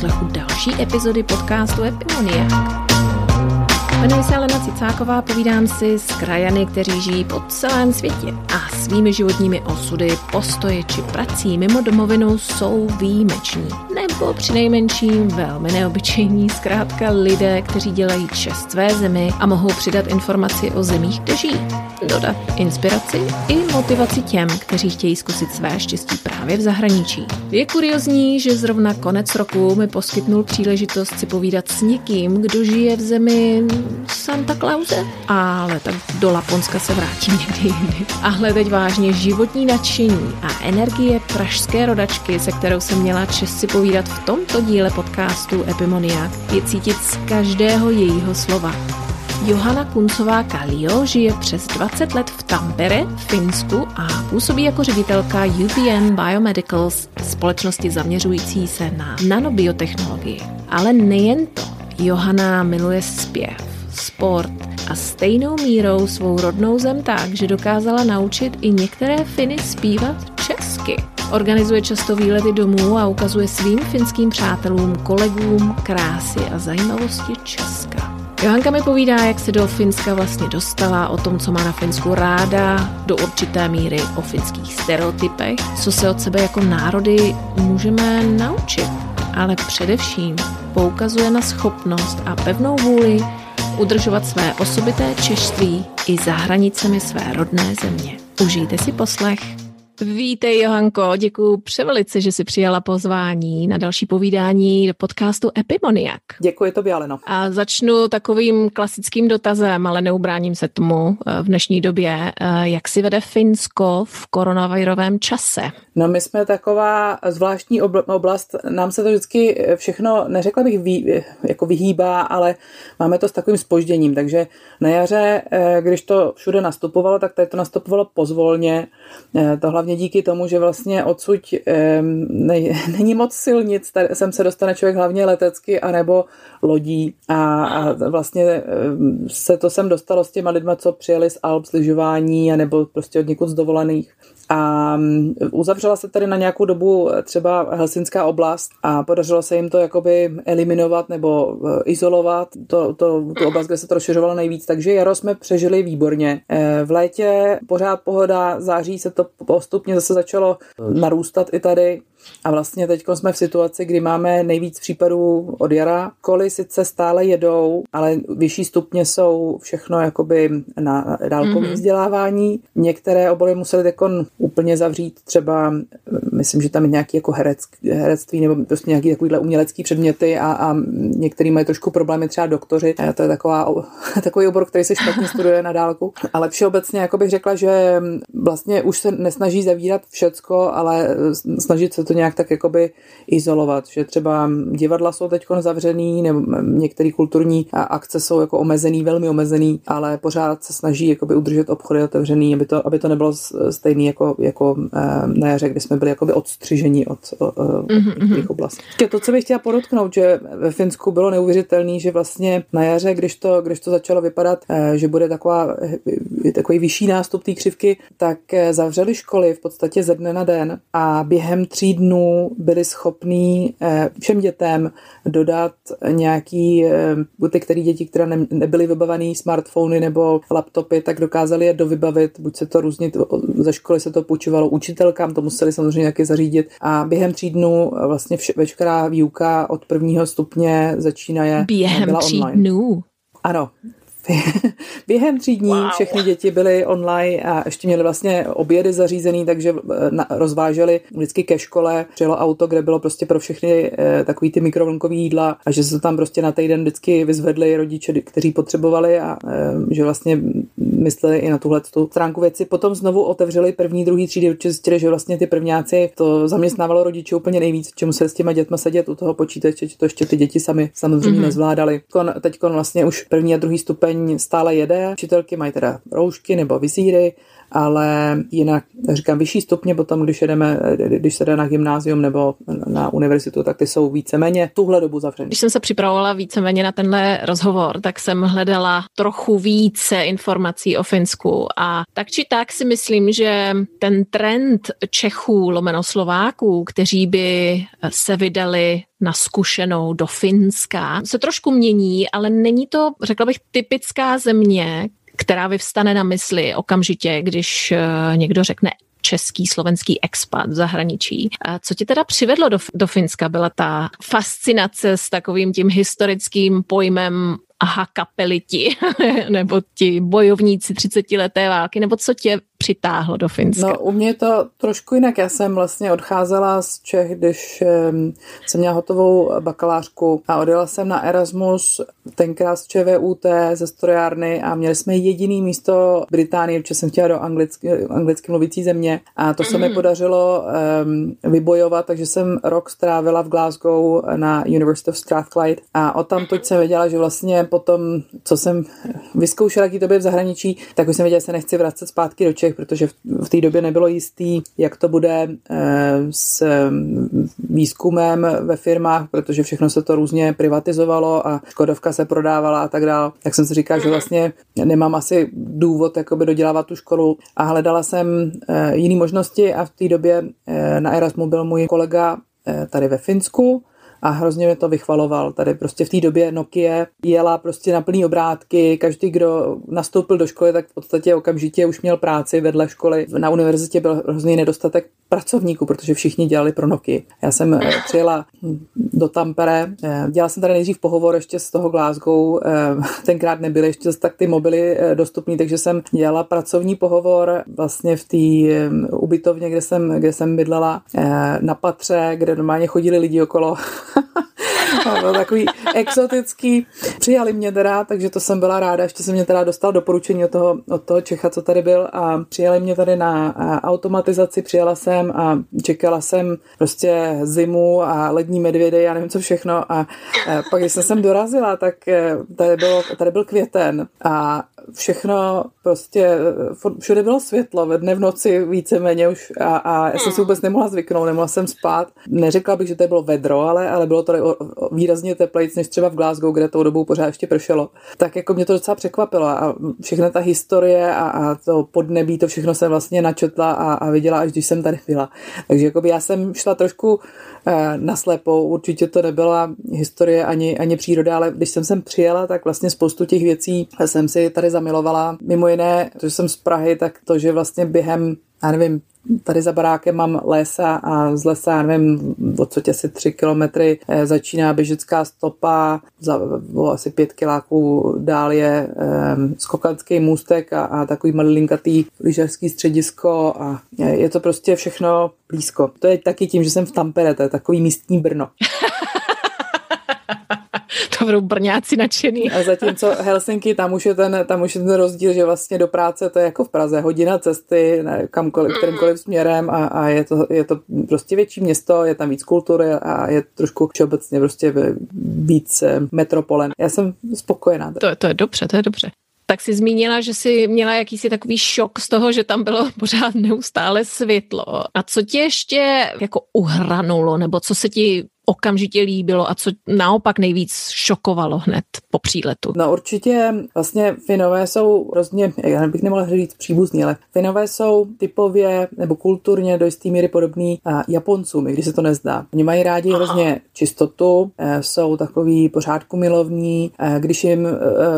poslechu další epizody podcastu Epimoniak. Jmenuji se Alena Cicáková, povídám si s krajany, kteří žijí po celém světě a svými životními osudy, postoji či prací mimo domovinu jsou výjimeční. Nebo přinejmenším velmi neobyčejní, zkrátka lidé, kteří dělají čest své zemi a mohou přidat informaci o zemích, kde žijí. Dodat inspiraci i motivaci těm, kteří chtějí zkusit své štěstí právě v zahraničí. Je kuriozní, že zrovna konec roku mi poskytnul příležitost si povídat s někým, kdo žije v zemi Santa Clause, ale tak do Laponska se vrátím někdy jindy. Ale teď vážně životní nadšení a energie pražské rodačky, se kterou jsem měla čest si povídat v tomto díle podcastu Epimoniak, je cítit z každého jejího slova. Johanna Kuncová Kalio žije přes 20 let v Tampere, Finsku a působí jako ředitelka UPM Biomedicals, společnosti zaměřující se na nanobiotechnologii. Ale nejen to. Johanna miluje zpěv, sport a stejnou mírou svou rodnou zem tak, že dokázala naučit i některé Finy zpívat. Organizuje často výlety domů a ukazuje svým finským přátelům, kolegům krásy a zajímavosti Česka. Johanka mi povídá, jak se do Finska vlastně dostala, o tom, co má na Finsku ráda, do určité míry o finských stereotypech, co se od sebe jako národy můžeme naučit. Ale především poukazuje na schopnost a pevnou vůli udržovat své osobité češství i za hranicemi své rodné země. Užijte si poslech. Vítej, Johanko, děkuji převelice, že jsi přijala pozvání na další povídání do podcastu Epimoniak. Děkuji tobě, Aleno. A začnu takovým klasickým dotazem, ale neubráním se tomu eh, v dnešní době. Eh, jak si vede Finsko v koronavirovém čase? No my jsme taková zvláštní oblast, nám se to vždycky všechno, neřekla bych, vý, jako vyhýbá, ale máme to s takovým spožděním, takže na jaře, eh, když to všude nastupovalo, tak tady to nastupovalo pozvolně, to hlavně hlavně díky tomu, že vlastně odsud ne, není moc silnic, tady sem se dostane člověk hlavně letecky anebo lodí a, a vlastně se to sem dostalo s těma lidma, co přijeli z Alp, z lyžování nebo prostě od někud z dovolených. A mm, uzavřela se tady na nějakou dobu třeba Helsinská oblast a podařilo se jim to jakoby eliminovat nebo e, izolovat, to, to, tu oblast, kde se to rozšiřovalo nejvíc. Takže jaro jsme přežili výborně. E, v létě pořád pohoda, září se to postupně zase začalo narůstat i tady. A vlastně teď jsme v situaci, kdy máme nejvíc případů od jara. Koly sice stále jedou, ale vyšší stupně jsou všechno jakoby na dálkovém mm-hmm. vzdělávání. Některé obory museli teď úplně zavřít, třeba myslím, že tam je nějaký jako herec, herectví nebo prostě nějaký takovýhle umělecký předměty a, a některý mají trošku problémy, třeba doktoři. A to je taková, takový obor, který se špatně studuje na dálku. Ale všeobecně jako bych řekla, že vlastně už se nesnaží zavírat všecko, ale snažit se to nějak tak jakoby izolovat, že třeba divadla jsou teď zavřený, nebo některé kulturní akce jsou jako omezený, velmi omezený, ale pořád se snaží jakoby udržet obchody otevřený, aby to, aby to nebylo stejný jako, jako eh, na jaře, kdy jsme byli jakoby odstřižení od, od, mm-hmm. těch oblastí. To, co bych chtěla podotknout, že ve Finsku bylo neuvěřitelné, že vlastně na jaře, když to, když to začalo vypadat, eh, že bude taková, eh, takový vyšší nástup té křivky, tak zavřeli školy v podstatě ze dne na den a během tří dnů byli schopní eh, všem dětem dodat nějaký, eh, ty které děti, které nebyly vybavené smartfony nebo laptopy, tak dokázali je dovybavit, buď se to různě ze školy se to půjčovalo učitelkám, to museli samozřejmě nějaké zařídit a během tří dnů vlastně vše, veškerá výuka od prvního stupně začínaje během byla tří online. dnů. Ano, Během tří dní wow. všechny děti byly online a ještě měly vlastně obědy zařízený, takže eh, rozváželi vždycky ke škole. Přijelo auto, kde bylo prostě pro všechny eh, takový ty mikrovlnkový jídla a že se tam prostě na týden vždycky vyzvedli rodiče, kteří potřebovali a eh, že vlastně mysleli i na tuhle tu stránku věci. Potom znovu otevřeli první, druhý třídy, určitě zjistili, že vlastně ty prvňáci to zaměstnávalo rodiče úplně nejvíc, čemu se s těma dětma sedět u toho počítače, to ještě ty děti sami samozřejmě mm-hmm. nezvládali. Teď vlastně už první a druhý stupeň stále jede. Učitelky mají teda roušky nebo vizíry, ale jinak říkám vyšší stupně potom, když jedeme, když se jde na gymnázium nebo na univerzitu, tak ty jsou víceméně tuhle dobu zavřené. Když jsem se připravovala víceméně na tenhle rozhovor, tak jsem hledala trochu více informací o Finsku a tak či tak si myslím, že ten trend Čechů lomeno Slováků, kteří by se vydali na zkušenou do Finska, se trošku mění, ale není to, řekla bych, typická země, která vyvstane na mysli okamžitě, když eh, někdo řekne český, slovenský expat v zahraničí. A co tě teda přivedlo do, do Finska? Byla ta fascinace s takovým tím historickým pojmem aha kapeliti, nebo ti bojovníci 30 leté války, nebo co tě přitáhlo do Finska? No, u mě je to trošku jinak. Já jsem vlastně odcházela z Čech, když jsem měla hotovou bakalářku a odjela jsem na Erasmus, tenkrát z ČVUT, ze strojárny a měli jsme jediný místo v Británii, protože jsem chtěla do anglicky, anglicky mluvící země a to se mi mhm. podařilo um, vybojovat, takže jsem rok strávila v Glasgow na University of Strathclyde a o tam jsem věděla, že vlastně potom, co jsem vyzkoušela jaký to v zahraničí, tak už jsem věděla, že se nechci vracet zpátky do Čech, Čech, protože v, té době nebylo jistý, jak to bude eh, s výzkumem ve firmách, protože všechno se to různě privatizovalo a Škodovka se prodávala a tak dále. Tak jsem si říkala, že vlastně nemám asi důvod jakoby dodělávat tu školu. A hledala jsem eh, jiné možnosti a v té době eh, na Erasmu byl můj kolega tady ve Finsku, a hrozně mě to vychvaloval. Tady prostě v té době Nokia jela prostě na plný obrátky, každý, kdo nastoupil do školy, tak v podstatě okamžitě už měl práci vedle školy. Na univerzitě byl hrozný nedostatek pracovníků, protože všichni dělali pro Nokia. Já jsem eh, přijela do Tampere, eh, dělala jsem tady nejdřív pohovor ještě z toho Glasgow, eh, tenkrát nebyly ještě tak ty mobily dostupné, takže jsem dělala pracovní pohovor vlastně v té ubytovně, kde jsem, kde jsem bydlela na patře, kde normálně chodili lidi okolo byl takový exotický. Přijali mě teda, takže to jsem byla ráda. Ještě jsem mě teda dostal doporučení od toho, od toho Čecha, co tady byl a přijali mě tady na automatizaci, přijela jsem a čekala jsem prostě zimu a lední medvědy, já nevím co všechno a pak, když jsem sem dorazila, tak e, tady, bylo, tady byl květen a všechno prostě, všude bylo světlo, ve dne v noci víceméně už a, a já jsem si vůbec nemohla zvyknout, nemohla jsem spát. Neřekla bych, že to bylo vedro, ale, ale bylo to výrazně teplejc než třeba v Glasgow, kde tou dobou pořád ještě pršelo. Tak jako mě to docela překvapilo a všechna ta historie a, a to podnebí, to všechno jsem vlastně načetla a, a viděla, až když jsem tady byla. Takže jako já jsem šla trošku eh, naslepou, určitě to nebyla historie ani, ani příroda, ale když jsem sem přijela, tak vlastně spoustu těch věcí jsem si tady zamilovala. Mimo jiné, že jsem z Prahy, tak to, že vlastně během já nevím, tady za barákem mám lesa a z lesa, já nevím, odsud asi tři kilometry eh, začíná běžecká stopa, za o, asi pět kiláků dál je um, skokanský můstek a, a takový malinkatý lyžařský středisko a je to prostě všechno blízko. To je taky tím, že jsem v Tampere, to je takový místní Brno. to budou brňáci nadšený. A zatímco Helsinki, tam už, je ten, tam už je ten rozdíl, že vlastně do práce to je jako v Praze, hodina cesty ne, kamkoliv, kterýmkoliv směrem a, a je, to, je to prostě větší město, je tam víc kultury a je trošku všeobecně prostě víc eh, metropolen. Já jsem spokojená. To, to je dobře, to je dobře tak si zmínila, že si měla jakýsi takový šok z toho, že tam bylo pořád neustále světlo. A co tě ještě jako uhranulo, nebo co se ti okamžitě líbilo a co naopak nejvíc šokovalo hned po příletu? No určitě vlastně Finové jsou hrozně, já bych nemohla říct příbuzní, ale Finové jsou typově nebo kulturně do jisté míry podobný Japoncům, i když se to nezdá. Oni mají rádi hrozně čistotu, eh, jsou takový pořádku milovní, eh, když jim eh,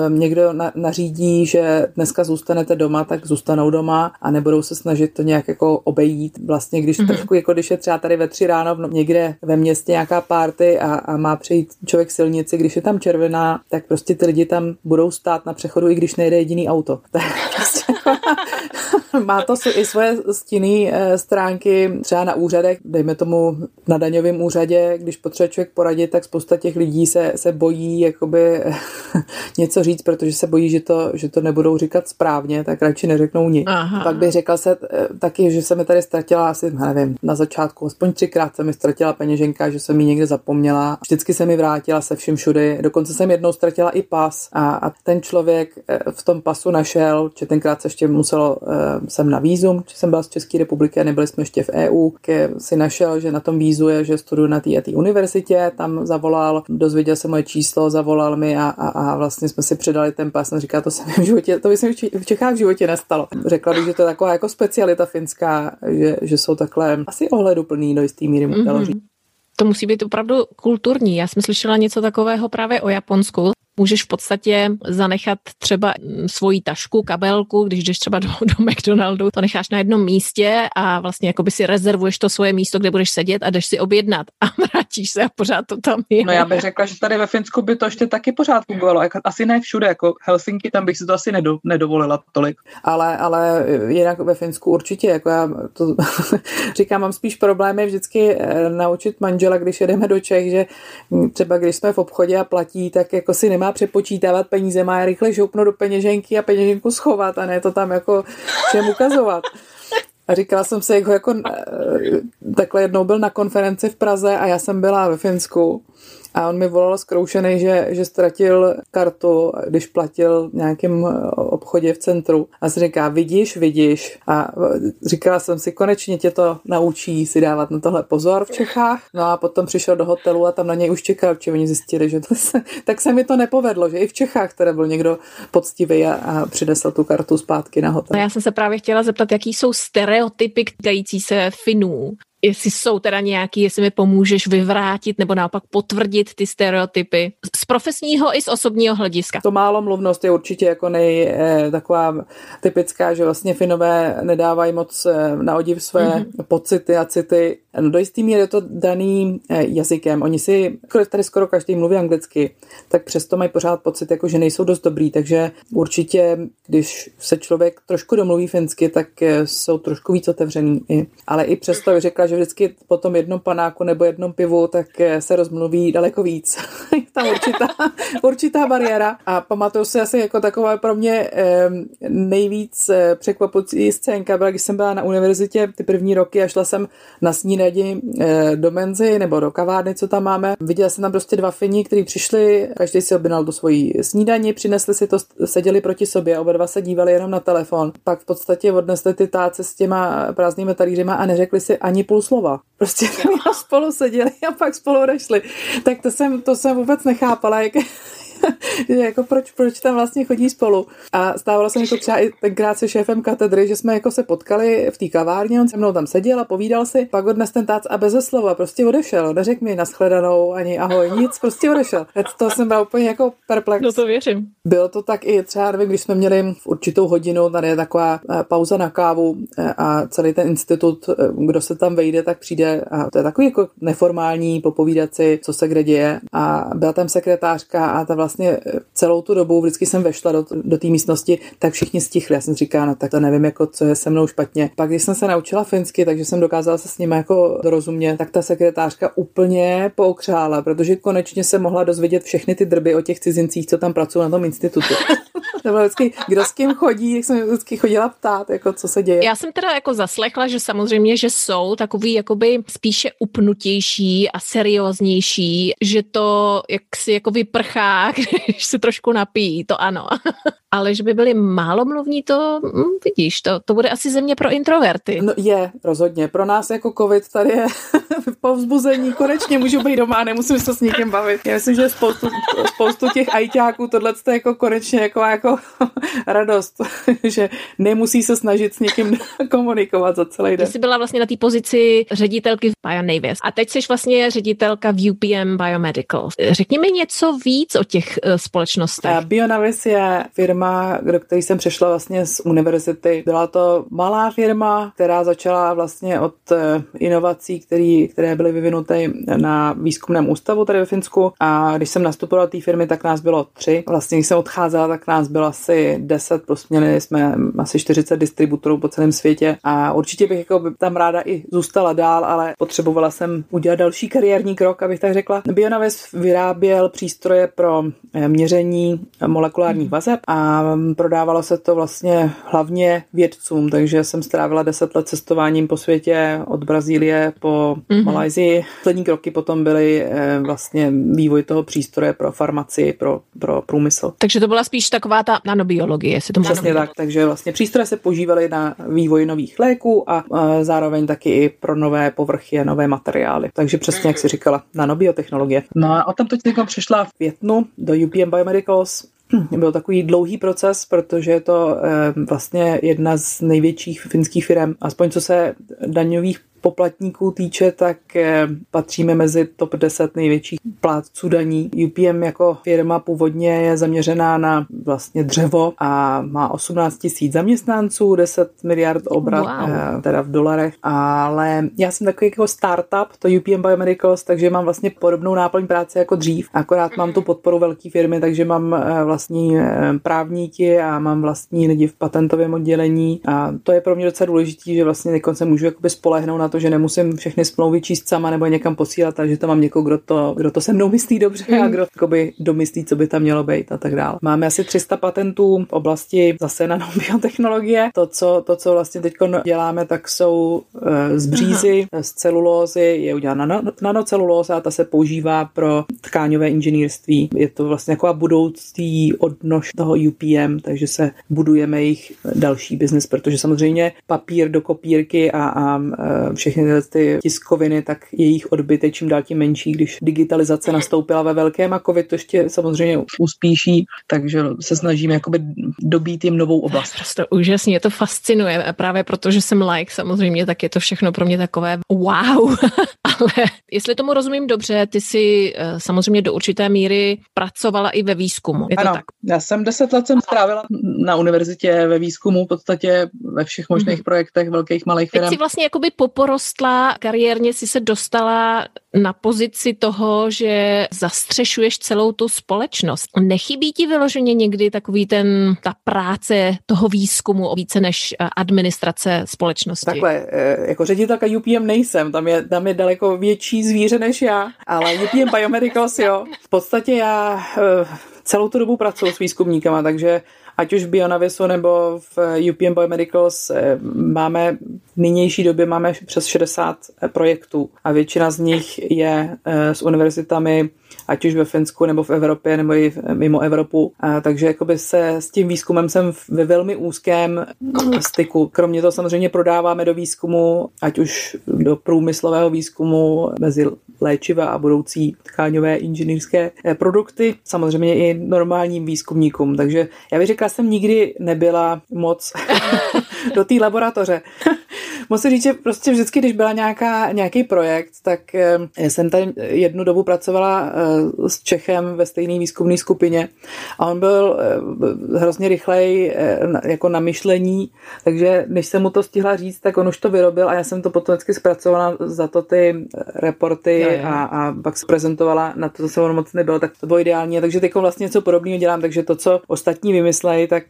někdo nařídí, že dneska zůstanete doma, tak zůstanou doma a nebudou se snažit to nějak jako obejít. Vlastně když mm-hmm. trošku, jako když je třeba tady ve tři ráno někde ve městě nějaká párty a, a má přejít člověk silnici, když je tam červená, tak prostě ty lidi tam budou stát na přechodu, i když nejde jediný auto. Prostě má to i svoje stinné eh, stránky, třeba na úřadech, dejme tomu na daňovém úřadě, když potřebuje člověk poradit, tak spousta těch lidí se, se bojí jakoby něco říct, protože se bojí, že to, že to nebudou říkat správně, tak radši neřeknou nic. Aha. Pak bych řekla se eh, taky, že se mi tady ztratila asi, nevím, na začátku, aspoň třikrát se mi ztratila peněženka, že jsem mi někde zapomněla. Vždycky se mi vrátila se vším všudy. Dokonce jsem jednou ztratila i pas a, a ten člověk eh, v tom pasu našel, že tenkrát se ještě muselo jsem na vízum, že jsem byla z České republiky a nebyli jsme ještě v EU, ke si našel, že na tom vízu je, že studuju na té té univerzitě, tam zavolal, dozvěděl se moje číslo, zavolal mi a, a, a vlastně jsme si předali ten pas. Říká, to se mi v životě, to by se mi v Čechách v životě nestalo. Řekla bych, že to je taková jako specialita finská, že, že jsou takhle asi ohleduplný do jisté míry, mm-hmm. To musí být opravdu kulturní. Já jsem slyšela něco takového právě o Japonsku můžeš v podstatě zanechat třeba svoji tašku, kabelku, když jdeš třeba do, do McDonaldu, to necháš na jednom místě a vlastně jako by si rezervuješ to svoje místo, kde budeš sedět a jdeš si objednat a vrátíš se a pořád to tam je. No já bych řekla, že tady ve Finsku by to ještě taky pořád fungovalo. Jako asi ne všude, jako Helsinki, tam bych si to asi nedo, nedovolila tolik. Ale, ale jinak ve Finsku určitě, jako já to říkám, mám spíš problémy vždycky eh, naučit manžela, když jedeme do Čech, že třeba když jsme v obchodě a platí, tak jako si nemá přepočítávat peníze, má rychle žoupnout do peněženky a peněženku schovat a ne to tam jako všem ukazovat. A říkala jsem si, jak ho jako eh, takhle jednou byl na konferenci v Praze a já jsem byla ve Finsku a on mi volal zkroušený, že, že ztratil kartu, když platil v nějakém eh, obchodě v centru. A si říká, vidíš, vidíš. A eh, říkala jsem si, konečně tě to naučí si dávat na tohle pozor v Čechách. No a potom přišel do hotelu a tam na něj už čekal, či oni zjistili, že to se, tak se mi to nepovedlo, že i v Čechách teda byl někdo poctivý a, a přinesl tu kartu zpátky na hotel. No já jsem se právě chtěla zeptat, jaký jsou stereotypy týkající se Finů jestli jsou teda nějaký, jestli mi pomůžeš vyvrátit nebo naopak potvrdit ty stereotypy z profesního i z osobního hlediska. To málo mluvnost je určitě jako nej eh, taková typická, že vlastně Finové nedávají moc eh, na odiv své mm-hmm. pocity a city. No do jistý míry je to daný eh, jazykem. Oni si, tady skoro každý mluví anglicky, tak přesto mají pořád pocit, jako že nejsou dost dobrý, takže určitě, když se člověk trošku domluví finsky, tak eh, jsou trošku víc otevřený. Ale i přesto bych řekla, že vždycky po tom jednom panáku nebo jednom pivu, tak eh, se rozmluví daleko víc. je tam určitá, určitá bariéra. A pamatuju si asi jako taková pro mě nejvíc překvapující scénka byla, když jsem byla na univerzitě ty první roky a šla jsem na snídani eh, do menzy nebo do kavárny, co tam máme. Viděla jsem tam prostě dva fini, kteří přišli, každý si objednal do svojí snídani, přinesli si to, seděli proti sobě, oba dva se dívali jenom na telefon. Pak v podstatě odnesli ty táce s těma prázdnými talířima a neřekli si ani půl slova. Prostě spolu seděli a pak spolu odešli. Tak to jsem, to jsem vůbec nechápala, jak, jako proč, proč tam vlastně chodí spolu. A stávalo se mi to třeba i tenkrát se šéfem katedry, že jsme jako se potkali v té kavárně, on se mnou tam seděl a povídal si, pak odnes ten tác a bez slova prostě odešel, neřekl mi nashledanou ani ahoj, nic, prostě odešel. To jsem byl úplně jako perplex. No to věřím. Bylo to tak i třeba, nevím, když jsme měli v určitou hodinu, tady je taková eh, pauza na kávu eh, a celý ten institut, eh, kdo se tam vejde, tak přijde a to je takový jako neformální popovídat si, co se kde děje. A byla tam sekretářka a ta vlastně celou tu dobu, vždycky jsem vešla do, do té místnosti, tak všichni stichli. Já jsem říkala, no tak to nevím, jako co je se mnou špatně. Pak, když jsem se naučila finsky, takže jsem dokázala se s nimi jako dorozumět, tak ta sekretářka úplně pookřála, protože konečně se mohla dozvědět všechny ty drby o těch cizincích, co tam pracují na tom institutu. to bylo vždycky, kdo s kým chodí, jak jsem vždycky chodila ptát, jako co se děje. Já jsem teda jako zaslechla, že samozřejmě, že jsou takový jakoby spíše upnutější a serióznější, že to jak si jako vyprchá, když se trošku napíjí, to ano. Ale že by byli málomluvní, to hm, vidíš, to, to bude asi země pro introverty. No je, rozhodně. Pro nás jako covid tady je povzbuzení, konečně můžu být doma a nemusím se s někým bavit. Já myslím, že spoustu, spoustu těch ajťáků tohle je jako konečně jako, jako radost, že nemusí se snažit s někým komunikovat za celý den. Ty jsi byla vlastně na té pozici ředitelky v BioNavis a teď jsi vlastně ředitelka v UPM Biomedical. Řekni mi něco víc o těch uh, společnostech. Eh, BioNavis je firma, do které jsem přešla vlastně z univerzity. Byla to malá firma, která začala vlastně od eh, inovací, který, které byly vyvinuty na výzkumném ústavu tady ve Finsku a když jsem nastupovala do té firmy, tak nás bylo tři. Vlastně když jsem odcházela, tak nás bylo asi deset, plus měli jsme asi 40 distributorů po celém světě a určitě bych jako tam ráda i zůstala dál, ale potřebovala jsem udělat další kariérní krok, abych tak řekla. Bionavis vyráběl přístroje pro eh, měření molekulárních mhm. vazeb a prodávalo se to vlastně hlavně vědcům, takže jsem strávila deset let cestováním po světě od Brazílie po mm-hmm. Malajzii. Poslední kroky potom byly eh, vlastně vývoj toho přístroje pro farmaci, pro, pro průmysl. Takže to byla spíš taková ta nanobiologie, jestli to Přesně tak, takže vlastně přístroje se používaly na vývoj nových léků a a zároveň taky i pro nové povrchy a nové materiály. Takže přesně jak si říkala, nanobiotechnologie. No a tam teď přišla v květnu do UPM Biomedicals. Byl takový dlouhý proces, protože je to eh, vlastně jedna z největších finských firm, aspoň co se daňových poplatníků týče, tak eh, patříme mezi top 10 největších plátců daní. UPM jako firma původně je zaměřená na vlastně dřevo a má 18 tisíc zaměstnanců, 10 miliard obrat, wow. Eh, teda v dolarech, ale já jsem takový jako startup, to UPM Biomedicals, takže mám vlastně podobnou náplň práce jako dřív, akorát mám tu podporu velké firmy, takže mám eh, vlastní právníky a mám vlastní lidi v patentovém oddělení a to je pro mě docela důležité, že vlastně se můžu jakoby spolehnout na to, že nemusím všechny smlouvy číst sama nebo někam posílat, takže to mám někoho, kdo to, kdo to se mnou myslí dobře mm. a kdo jakoby domyslí, co by tam mělo být a tak dále. Máme asi 300 patentů v oblasti zase nanobiotechnologie. To, co, to, co vlastně teď děláme, tak jsou e, z břízy, Aha. z celulózy, je udělána nano, nanocelulóza a ta se používá pro tkáňové inženýrství. Je to vlastně taková budoucí odnož toho UPM, takže se budujeme jejich další biznis, protože samozřejmě papír do kopírky a, a e, všechny ty tiskoviny, tak jejich odbyt je čím dál tím menší, když digitalizace nastoupila ve velkém a covid to ještě samozřejmě uspíší, takže se snažíme jakoby dobít jim novou oblast. Prostě úžasně, je to fascinuje, právě protože jsem like samozřejmě, tak je to všechno pro mě takové wow, ale jestli tomu rozumím dobře, ty jsi eh, samozřejmě do určité míry pracovala i ve výzkumu. Je to ano, tak? já jsem deset let jsem strávila na univerzitě ve výzkumu, v podstatě ve všech možných mm-hmm. projektech velkých, malých firm. Teď si vlastně jakoby poporostla, kariérně si se dostala na pozici toho, že zastřešuješ celou tu společnost. Nechybí ti vyloženě někdy takový ten, ta práce toho výzkumu o více než eh, administrace společnosti? Takhle, eh, jako ředitelka UPM nejsem, tam je, tam je daleko větší zvíře než já, ale UPM Biomedicals jo. V podstatě já eh, celou tu dobu pracuji s výzkumníkama, takže ať už v Bionavisu nebo v UPM Biomedicals máme v nynější době máme přes 60 projektů a většina z nich je s univerzitami ať už ve Finsku nebo v Evropě nebo i mimo Evropu. A, takže jakoby se s tím výzkumem jsem ve velmi úzkém styku. Kromě toho samozřejmě prodáváme do výzkumu, ať už do průmyslového výzkumu mezi léčiva a budoucí tkáňové inženýrské eh, produkty, samozřejmě i normálním výzkumníkům. Takže já bych řekla, jsem nikdy nebyla moc do té laboratoře. Musím říct, že prostě vždycky, když byla nějaká, nějaký projekt, tak eh, jsem tam jednu dobu pracovala eh, s Čechem ve stejné výzkumné skupině a on byl eh, hrozně rychlej jako na myšlení, takže než jsem mu to stihla říct, tak on už to vyrobil a já jsem to potom vždycky zpracovala za to ty reporty jo, jo. A, a pak se prezentovala na to, co on moc nebyl, tak to bylo ideální. Takže teď vlastně něco podobného dělám, takže to, co ostatní vymyslejí, tak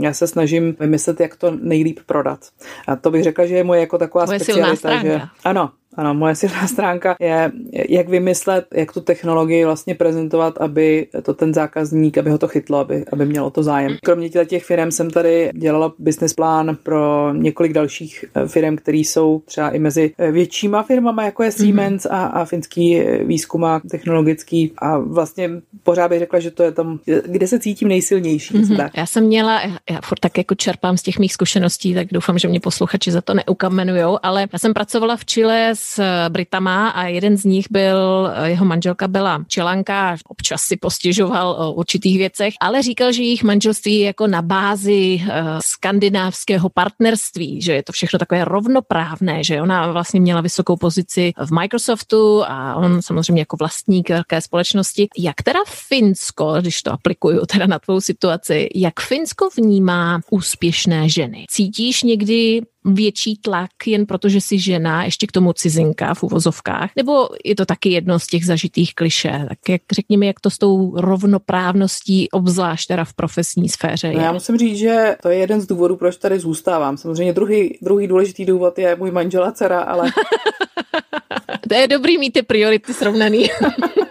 já se snažím vymyslet, jak to nejlíp prodat. A to bych řekla, že je moje jako taková Moje specialita, že ano, ano, moje silná stránka je, jak vymyslet, jak tu technologii vlastně prezentovat, aby to ten zákazník, aby ho to chytlo, aby, aby mělo to zájem. Kromě těch firm jsem tady dělala business plán pro několik dalších eh, firm, které jsou třeba i mezi eh, většíma firmama, jako je Siemens mm-hmm. a, a finský eh, výzkumák technologický a vlastně pořád bych řekla, že to je tam, kde se cítím nejsilnější. Mm-hmm. Tak. Já jsem měla, já furt tak jako čerpám z těch mých zkušeností, tak doufám, že mě posluchači za to neukamenujou, ale já jsem pracovala v Chile s s Britama a jeden z nich byl, jeho manželka byla Čilanka, občas si postěžoval o určitých věcech, ale říkal, že jejich manželství je jako na bázi uh, skandinávského partnerství, že je to všechno takové rovnoprávné, že ona vlastně měla vysokou pozici v Microsoftu a on samozřejmě jako vlastník velké společnosti. Jak teda Finsko, když to aplikuju teda na tvou situaci, jak Finsko vnímá úspěšné ženy? Cítíš někdy větší tlak jen protože jsi žena, ještě k tomu cizinka v uvozovkách, nebo je to taky jedno z těch zažitých kliše? Tak jak řekněme, jak to s tou rovnoprávností, obzvlášť teda v profesní sféře je? No já musím říct, že to je jeden z důvodů, proč tady zůstávám. Samozřejmě druhý, druhý důležitý důvod je můj manžel a dcera, ale... to je dobrý mít ty priority srovnaný.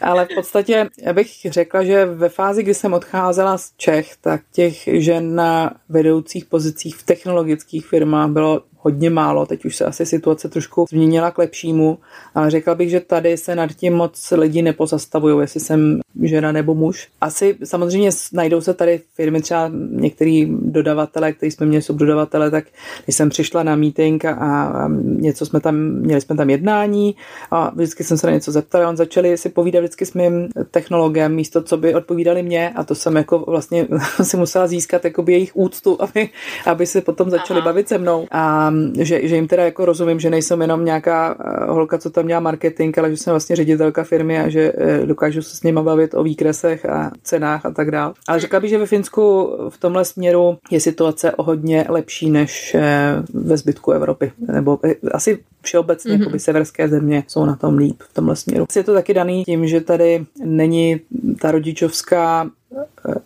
Ale v podstatě bych řekla, že ve fázi, kdy jsem odcházela z Čech, tak těch žen na vedoucích pozicích v technologických firmách bylo hodně málo. Teď už se asi situace trošku změnila k lepšímu, ale řekla bych, že tady se nad tím moc lidi nepozastavují, jestli jsem žena nebo muž. Asi samozřejmě najdou se tady firmy, třeba některý dodavatele, kteří jsme měli subdodavatele, tak když jsem přišla na meeting a, a něco jsme tam, měli jsme tam jednání a vždycky jsem se na něco zeptala, on začali si povídat vždycky s mým technologem místo, co by odpovídali mě a to jsem jako vlastně si musela získat jakoby jejich úctu, aby, aby se potom začali Aha. bavit se mnou a že, že jim teda jako rozumím, že nejsem jenom nějaká eh, holka, co tam dělá marketing, ale že jsem vlastně ředitelka firmy a že eh, dokážu se s nimi bavit o výkresech a cenách a tak dále. Ale řekla bych, že ve Finsku v tomhle směru je situace o hodně lepší než eh, ve zbytku Evropy. Nebo asi všeobecně mm-hmm. jakoby severské země jsou na tom líp v tomhle směru. Je to taky daný tím, že tady není ta rodičovská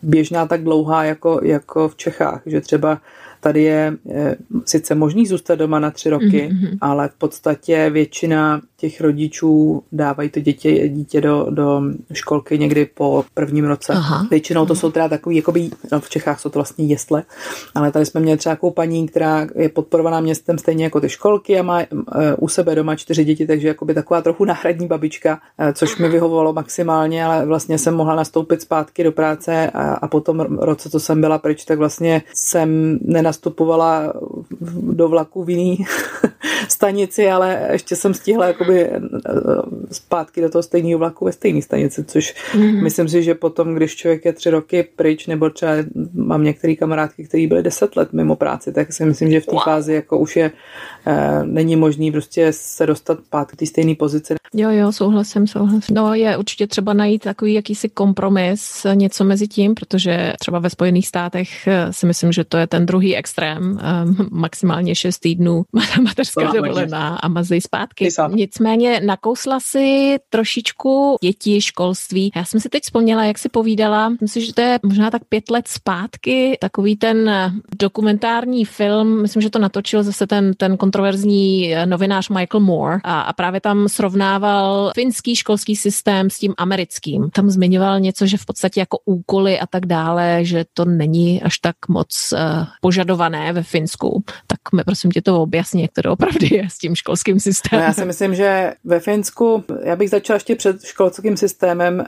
běžná tak dlouhá jako, jako v Čechách, že třeba Tady je, je sice možný zůstat doma na tři roky, mm-hmm. ale v podstatě většina těch rodičů dávají to dítě, dítě do, do školky někdy po prvním roce. Aha. Většinou to jsou teda takový, jakoby, no v Čechách jsou to vlastně jesle, ale tady jsme měli třeba takovou paní, která je podporovaná městem stejně jako ty školky a má uh, u sebe doma čtyři děti, takže jakoby taková trochu náhradní babička, uh, což mi vyhovovalo maximálně, ale vlastně jsem mohla nastoupit zpátky do práce a, a po tom roce, co jsem byla pryč, tak vlastně jsem nenastupovala do vlaku v jiný stanici, ale ještě jsem stihla jakoby eh, zpátky do toho stejného vlaku ve stejné stanici, což mm-hmm. myslím si, že potom, když člověk je tři roky pryč, nebo třeba mám některé kamarádky, které byly deset let mimo práci, tak si myslím, že v té wow. fázi jako už je e, není možný prostě se dostat zpátky té stejné pozici. Jo, jo, souhlasím, souhlasím. No je určitě třeba najít takový jakýsi kompromis, něco mezi tím, protože třeba ve Spojených státech eh, si myslím, že to je ten druhý extrém, maximálně šest týdnů mateřská dovolená a mazej zpátky. Nicméně nakousla si trošičku děti, školství. Já jsem si teď vzpomněla, jak si povídala, myslím, že to je možná tak pět let zpátky, takový ten dokumentární film, myslím, že to natočil zase ten, ten kontroverzní novinář Michael Moore a, a právě tam srovnával finský školský systém s tím americkým. Tam zmiňoval něco, že v podstatě jako úkoly a tak dále, že to není až tak moc uh, požadované ve Finsku. Tak mi prosím tě to objasni, jak to opravdu je s tím školským systémem. No já si myslím, že ve Finsku, já bych začala ještě před školským systémem,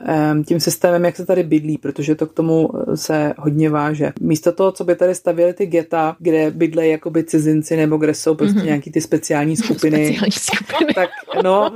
tím systémem, jak se tady bydlí, protože to k tomu se hodně váže. Místo toho, co by tady stavěli ty geta, kde bydlejí jakoby cizinci nebo kde jsou prostě mm-hmm. nějaký ty speciální skupiny, speciální skupiny. tak no,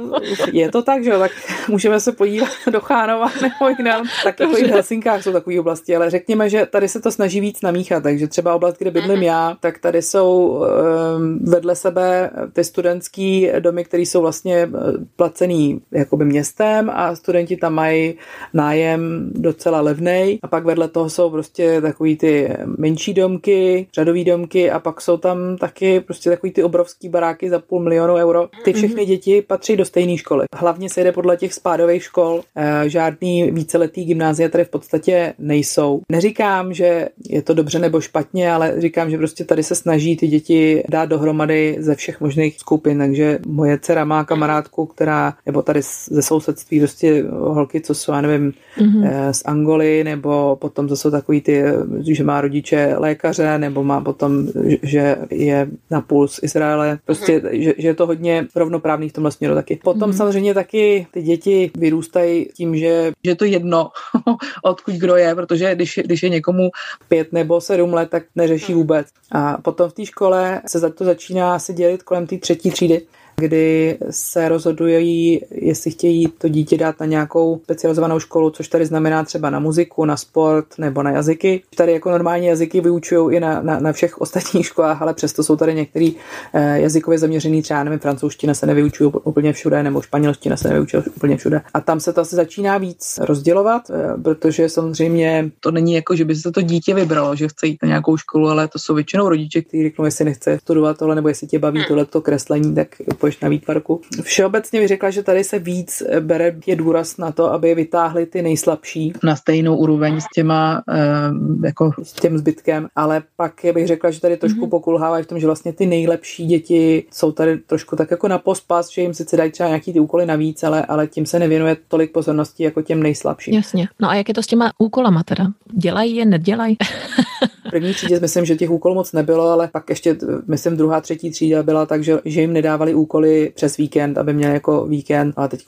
je to tak, že jo, tak můžeme se podívat do Chánova nebo jinam, tak jako i v Helsinkách jsou takové oblasti, ale řekněme, že tady se to snaží víc namíchat, takže třeba oblast, kde bydlím já, tak tady jsou um, vedle sebe ty studentský domy, které jsou vlastně eh, placený jakoby městem a studenti tam mají nájem docela levnej a pak vedle toho jsou prostě takový ty menší domky, řadový domky a pak jsou tam taky prostě takový ty obrovský baráky za půl milionu euro. Ty mhm. všechny děti patří do stejné školy. Hlavně se jde podle těch spádových škol. Eh, žádný víceletý gymnázia tady v podstatě nejsou. Neříkám, že je to dobře nebo špatně, ale říkám, že prostě tady se snaží ty děti dát dohromady ze všech možných skupin, takže moje dcera má kamarádku, která, nebo tady ze sousedství prostě holky, co jsou, já nevím, mm-hmm. z Angoly, nebo potom to jsou takový ty, že má rodiče lékaře, nebo má potom, že je na půl z Izraele, prostě, mm-hmm. že, že je to hodně rovnoprávný v tomhle směru taky. Potom mm-hmm. samozřejmě taky ty děti vyrůstají tím, že, že je to jedno, odkud kdo je, protože když, když je někomu pět nebo sedm let, tak neřeší mhm. Vůbec. A potom v té škole se za to začíná se dělit kolem té třetí třídy kdy se rozhodují, jestli chtějí to dítě dát na nějakou specializovanou školu, což tady znamená třeba na muziku, na sport nebo na jazyky. Tady jako normální jazyky vyučují i na, na, na všech ostatních školách, ale přesto jsou tady některé eh, jazykově zaměřený, třeba nevím, francouzština se nevyučují úplně všude, nebo španělština se nevyučuje úplně všude. A tam se to asi začíná víc rozdělovat, eh, protože samozřejmě to není jako, že by se to dítě vybralo, že chce jít na nějakou školu, ale to jsou většinou rodiče, kteří řeknou, jestli nechce studovat tohle, nebo jestli tě baví tohleto kreslení, tak půjdeš na výtvarku. Všeobecně bych řekla, že tady se víc bere je důraz na to, aby vytáhli ty nejslabší na stejnou úroveň s těma, eh, jako s tím zbytkem, ale pak bych řekla, že tady trošku mm-hmm. pokulhávají v tom, že vlastně ty nejlepší děti jsou tady trošku tak jako na pospas, že jim sice dají třeba nějaký ty úkoly navíc, ale, ale tím se nevěnuje tolik pozornosti jako těm nejslabším. Jasně. No a jak je to s těma úkolama teda? Dělají je, nedělají? první třídě myslím, že těch úkolů moc nebylo, ale pak ještě, myslím, druhá, třetí třída byla tak, že, že jim nedávali úkoly přes víkend, aby měli jako víkend, ale teď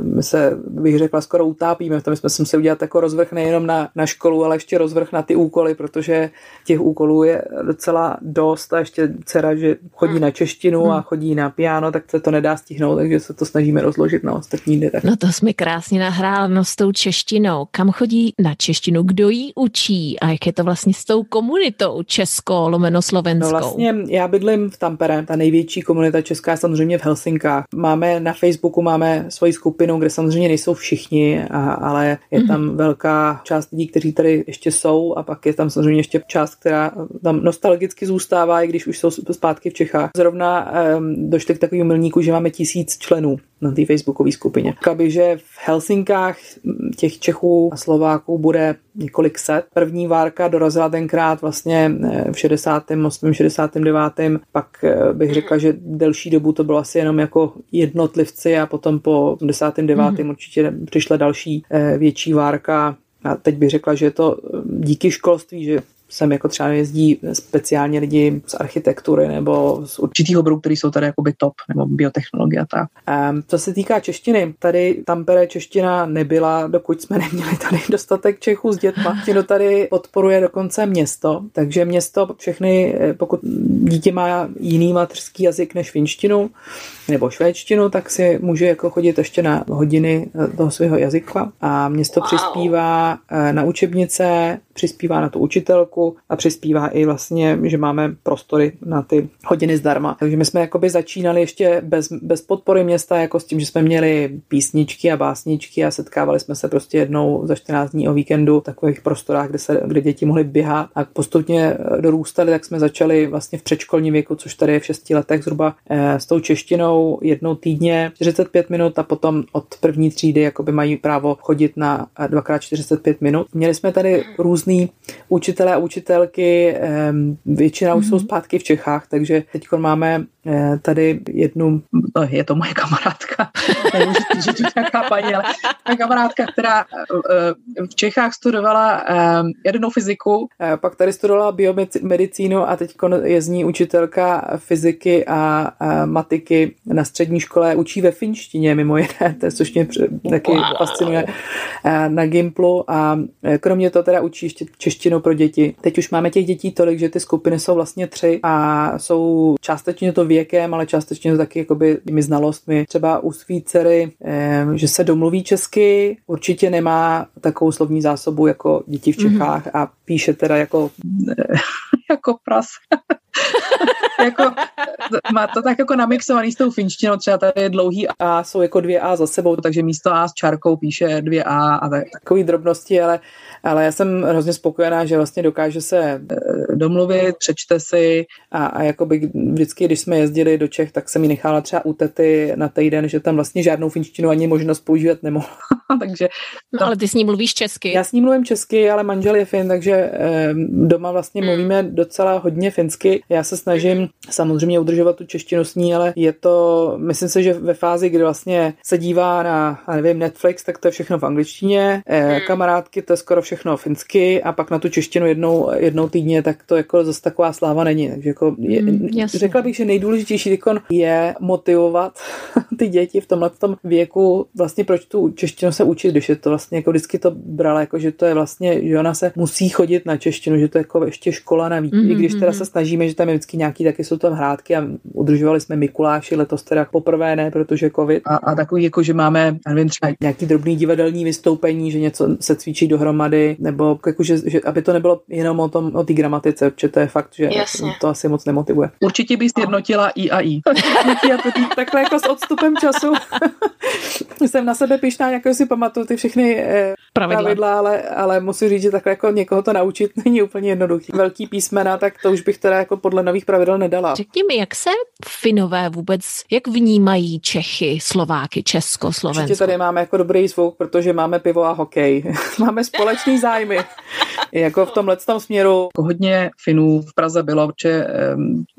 my se, bych řekla, skoro utápíme. V tom jsme museli udělat jako rozvrh nejenom na, na školu, ale ještě rozvrh na ty úkoly, protože těch úkolů je docela dost a ještě dcera, že chodí na češtinu a chodí na piano, tak se to nedá stihnout, takže se to snažíme rozložit na ostatní dny. Tak. No to jsme krásně nahrál no, s tou češtinou. Kam chodí na češtinu? Kdo ji učí? A jak je to vlastně s tou komunitou česko lomeno slovenskou? No vlastně já bydlím v Tampere, ta největší komunita česká je samozřejmě v Helsinkách. Máme na Facebooku máme svoji skupinu, kde samozřejmě nejsou všichni, a, ale je mm-hmm. tam velká část lidí, kteří tady ještě jsou a pak je tam samozřejmě ještě část, která tam nostalgicky zůstává, i když už jsou zpátky v Čechách. Zrovna um, došli k takovému milníku, že máme tisíc členů na té facebookové skupině. Kaby, že v Helsinkách těch Čechů a Slováků bude několik set. První várka dorazila tenkrát vlastně eh, v 68. 69. Pak eh, bych řekla, že delší dobu to bylo asi jenom jako jednotlivci a potom po 89. Mm. určitě přišla další eh, větší várka a teď bych řekla, že je to díky školství, že sem jako třeba jezdí speciálně lidi z architektury nebo z určitých oborů, které jsou tady jakoby top, nebo biotechnologie a tak. Um, co se týká češtiny, tady Tampere čeština nebyla, dokud jsme neměli tady dostatek Čechů s dětma. Češtinu tady podporuje dokonce město, takže město všechny, eh, pokud dítě má jiný mateřský jazyk než finštinu nebo švédštinu, tak si může jako chodit ještě na hodiny eh, toho svého jazyka a město wow. přispívá eh, na učebnice, přispívá na tu učitelku a přispívá i vlastně, že máme prostory na ty hodiny zdarma. Takže my jsme jakoby začínali ještě bez, bez podpory města, jako s tím, že jsme měli písničky a básničky a setkávali jsme se prostě jednou za 14 dní o víkendu v takových prostorách, kde, se, kde děti mohly běhat a postupně dorůstali, tak jsme začali vlastně v předškolním věku, což tady je v 6 letech zhruba eh, s tou češtinou jednou týdně 45 minut a potom od první třídy jakoby mají právo chodit na 2x45 minut. Měli jsme tady různé různý učitelé a učitelky, většina už jsou mhm. zpátky v Čechách, takže teď máme eh, tady jednu, no, je to moje kamarádka, nevím, že to nějaká paní, ale moje kamarádka, která eh, v Čechách studovala jednou fyziku, eh, pak tady studovala biomedicínu a teď je z ní učitelka fyziky a matiky na střední škole, učí ve finštině mimo jiné, což mě taky wow. fascinuje na Gimplu a kromě toho teda učí ještě češtinu pro děti. Teď už máme těch dětí tolik, že ty skupiny jsou vlastně tři a jsou částečně to věkem, ale částečně to taky jakoby těmi znalostmi. Třeba u svý dcery, že se domluví česky, určitě nemá takovou slovní zásobu jako děti v mhm. Čechách mm-hmm. a píše teda jako jako pras. jako, má to tak jako namixovaný s tou finštinou, třeba tady je dlouhý A, jsou jako dvě A za sebou, takže místo A s čárkou píše dvě A a tak, takový drobnosti, ale, ale já jsem hrozně spokojená, že vlastně dokáže se e, domluvit, přečte si a, a jakoby vždycky, když jsme jezdili do Čech, tak jsem ji nechala třeba u tety na týden, že tam vlastně žádnou finštinu ani možnost používat nemohla. takže no, ale ty s ní mluvíš česky. Já s ní mluvím česky, ale manžel je fin, takže eh, doma vlastně hmm. mluvíme docela hodně finsky. Já se snažím samozřejmě udržovat tu češtinu s ní, ale je to, myslím si, že ve fázi, kdy vlastně se dívá na, nevím, Netflix, tak to je všechno v angličtině, eh, hmm. kamarádky, to je skoro všechno finsky a pak na tu češtinu jednou, jednou týdně, tak to jako zase taková sláva není. Takže jako je, hmm, řekla bych, že nejdůležitější výkon je motivovat ty děti v tomhle věku vlastně proč tu češtinu se učit, když je to vlastně jako vždycky to brala, jako že to je vlastně, že ona se musí chodit na češtinu, že to je jako ještě škola navíc. Mm-hmm. I když teda mhm. se snažíme, že tam je vždycky nějaký, taky jsou tam hrádky a udržovali jsme Mikuláši letos teda poprvé ne, protože covid. A, a takový jako, že máme, nevím, třeba nějaký drobný divadelní vystoupení, že něco se cvičí dohromady, nebo jako, že, že aby to nebylo jenom o tom, o té gramatice, protože to je fakt, že Jasně. to asi moc nemotivuje. Určitě bys jednotila I a I. Takhle jako s odstupem času jsem na sebe pišná, jako si pamatuju ty všechny eh, pravidla, pravidla ale, ale musím říct, že takhle jako někoho to naučit není úplně jednoduchý. Velký písmena, tak to už bych teda jako podle nových pravidel nedala. Řekni mi, jak se Finové vůbec, jak vnímají Čechy, Slováky, Česko, Slovensko? Určitě tady máme jako dobrý zvuk, protože máme pivo a hokej. máme společný zájmy. jako v tomhle tom směru hodně Finů v Praze bylo, protože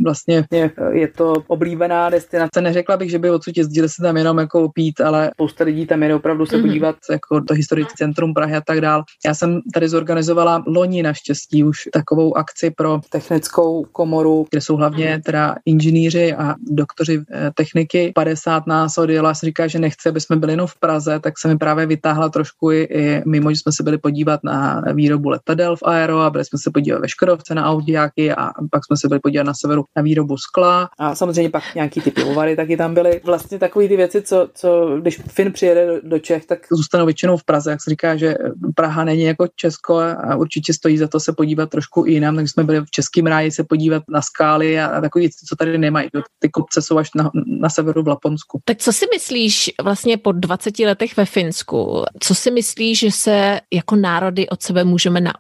vlastně je to oblíbená destinace. Neřekla bych, že by odsud jezdili se tam jenom jako pít, ale spousta lidí tam jde opravdu se mm-hmm. podívat jako do historické centrum Prahy a tak dál. Já jsem tady zorganizovala loni naštěstí už takovou akci pro technickou komoru, kde jsou hlavně mhm. teda inženýři a doktoři eh, techniky. 50 nás odjela, se říká, že nechce, aby jsme byli jenom v Praze, tak se mi právě vytáhla trošku i, i mimo, že jsme se byli podívat na výrobu letadel v Aero a byli jsme se podívat ve Škodovce na Audiáky a pak jsme se byli podívat na severu na výrobu skla. A samozřejmě pak nějaký ty pivovary taky tam byly. Vlastně takové ty věci, co, co když Fin přijede do, do Čech, tak zůstanou většinou v Praze. Jak se říká, že Praha není jako Česko a určitě stojí za to se podívat trošku i jinam. Takže jsme byli v Českém ráji se podívat na skály a, a takové věci, co tady nemají. Ty kopce jsou až na, na severu v Laponsku. Tak co si myslíš vlastně po 20 letech ve Finsku? Co si myslíš, že se jako národy od sebe můžeme naučit?